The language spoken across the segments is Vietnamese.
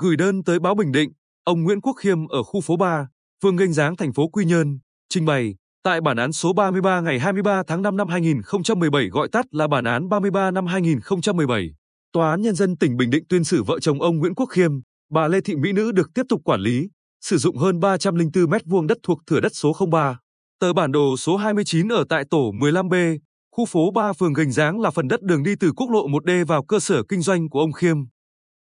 gửi đơn tới báo Bình Định, ông Nguyễn Quốc Khiêm ở khu phố 3, phường Gành Giáng thành phố Quy Nhơn, trình bày tại bản án số 33 ngày 23 tháng 5 năm 2017 gọi tắt là bản án 33 năm 2017. Tòa án Nhân dân tỉnh Bình Định tuyên xử vợ chồng ông Nguyễn Quốc Khiêm, bà Lê Thị Mỹ Nữ được tiếp tục quản lý, sử dụng hơn 304 m2 đất thuộc thửa đất số 03. Tờ bản đồ số 29 ở tại tổ 15B, khu phố 3 phường Gành Giáng là phần đất đường đi từ quốc lộ 1D vào cơ sở kinh doanh của ông Khiêm.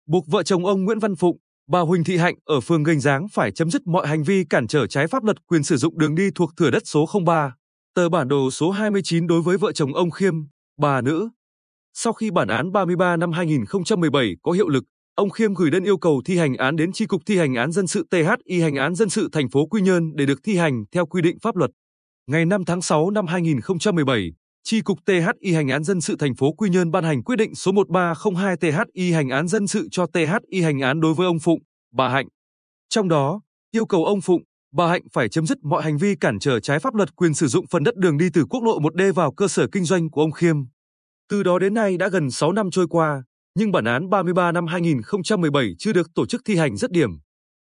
Buộc vợ chồng ông Nguyễn Văn Phụng, bà Huỳnh Thị Hạnh ở phường Gành Giáng phải chấm dứt mọi hành vi cản trở trái pháp luật quyền sử dụng đường đi thuộc thửa đất số 03. Tờ bản đồ số 29 đối với vợ chồng ông Khiêm, bà nữ. Sau khi bản án 33 năm 2017 có hiệu lực, ông Khiêm gửi đơn yêu cầu thi hành án đến Chi cục thi hành án dân sự THI hành án dân sự thành phố Quy Nhơn để được thi hành theo quy định pháp luật. Ngày 5 tháng 6 năm 2017, Chi cục THI hành án dân sự thành phố Quy Nhơn ban hành quyết định số 1302 THI hành án dân sự cho THI hành án đối với ông Phụng, bà Hạnh. Trong đó, yêu cầu ông Phụng, bà Hạnh phải chấm dứt mọi hành vi cản trở trái pháp luật quyền sử dụng phần đất đường đi từ quốc lộ 1D vào cơ sở kinh doanh của ông Khiêm. Từ đó đến nay đã gần 6 năm trôi qua, nhưng bản án 33 năm 2017 chưa được tổ chức thi hành dứt điểm.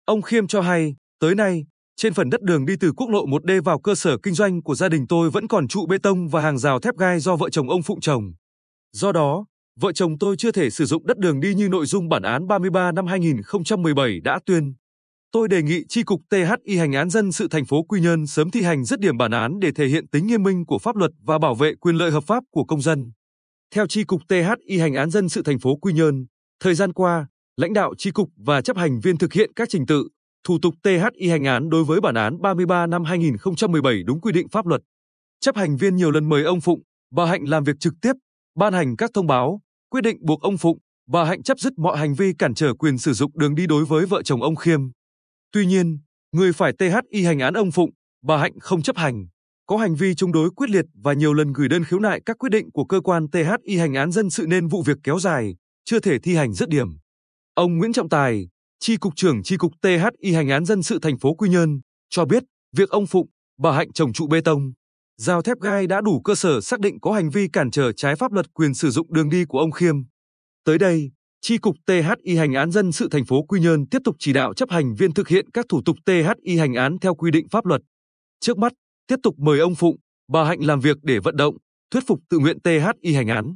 Ông Khiêm cho hay, tới nay, trên phần đất đường đi từ quốc lộ 1D vào cơ sở kinh doanh của gia đình tôi vẫn còn trụ bê tông và hàng rào thép gai do vợ chồng ông Phụng trồng. Do đó, vợ chồng tôi chưa thể sử dụng đất đường đi như nội dung bản án 33 năm 2017 đã tuyên. Tôi đề nghị chi cục THI hành án dân sự thành phố Quy Nhơn sớm thi hành dứt điểm bản án để thể hiện tính nghiêm minh của pháp luật và bảo vệ quyền lợi hợp pháp của công dân. Theo chi cục THI hành án dân sự thành phố Quy Nhơn, thời gian qua, lãnh đạo chi cục và chấp hành viên thực hiện các trình tự, thủ tục THI hành án đối với bản án 33 năm 2017 đúng quy định pháp luật. Chấp hành viên nhiều lần mời ông Phụng, bà Hạnh làm việc trực tiếp, ban hành các thông báo, quyết định buộc ông Phụng, bà Hạnh chấp dứt mọi hành vi cản trở quyền sử dụng đường đi đối với vợ chồng ông Khiêm. Tuy nhiên, người phải THI hành án ông Phụng, bà Hạnh không chấp hành, có hành vi chống đối quyết liệt và nhiều lần gửi đơn khiếu nại các quyết định của cơ quan THI hành án dân sự nên vụ việc kéo dài, chưa thể thi hành dứt điểm. Ông Nguyễn Trọng Tài, Chi cục trưởng Chi cục THI hành án dân sự thành phố Quy Nhơn cho biết, việc ông Phụng, bà Hạnh trồng trụ bê tông, giao thép gai đã đủ cơ sở xác định có hành vi cản trở trái pháp luật quyền sử dụng đường đi của ông Khiêm. Tới đây, Chi cục THI hành án dân sự thành phố Quy Nhơn tiếp tục chỉ đạo chấp hành viên thực hiện các thủ tục THI hành án theo quy định pháp luật. Trước mắt, tiếp tục mời ông Phụng, bà Hạnh làm việc để vận động, thuyết phục tự nguyện THI hành án.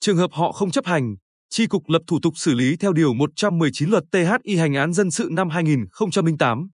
Trường hợp họ không chấp hành, Chi cục lập thủ tục xử lý theo điều 119 luật THI hành án dân sự năm 2008.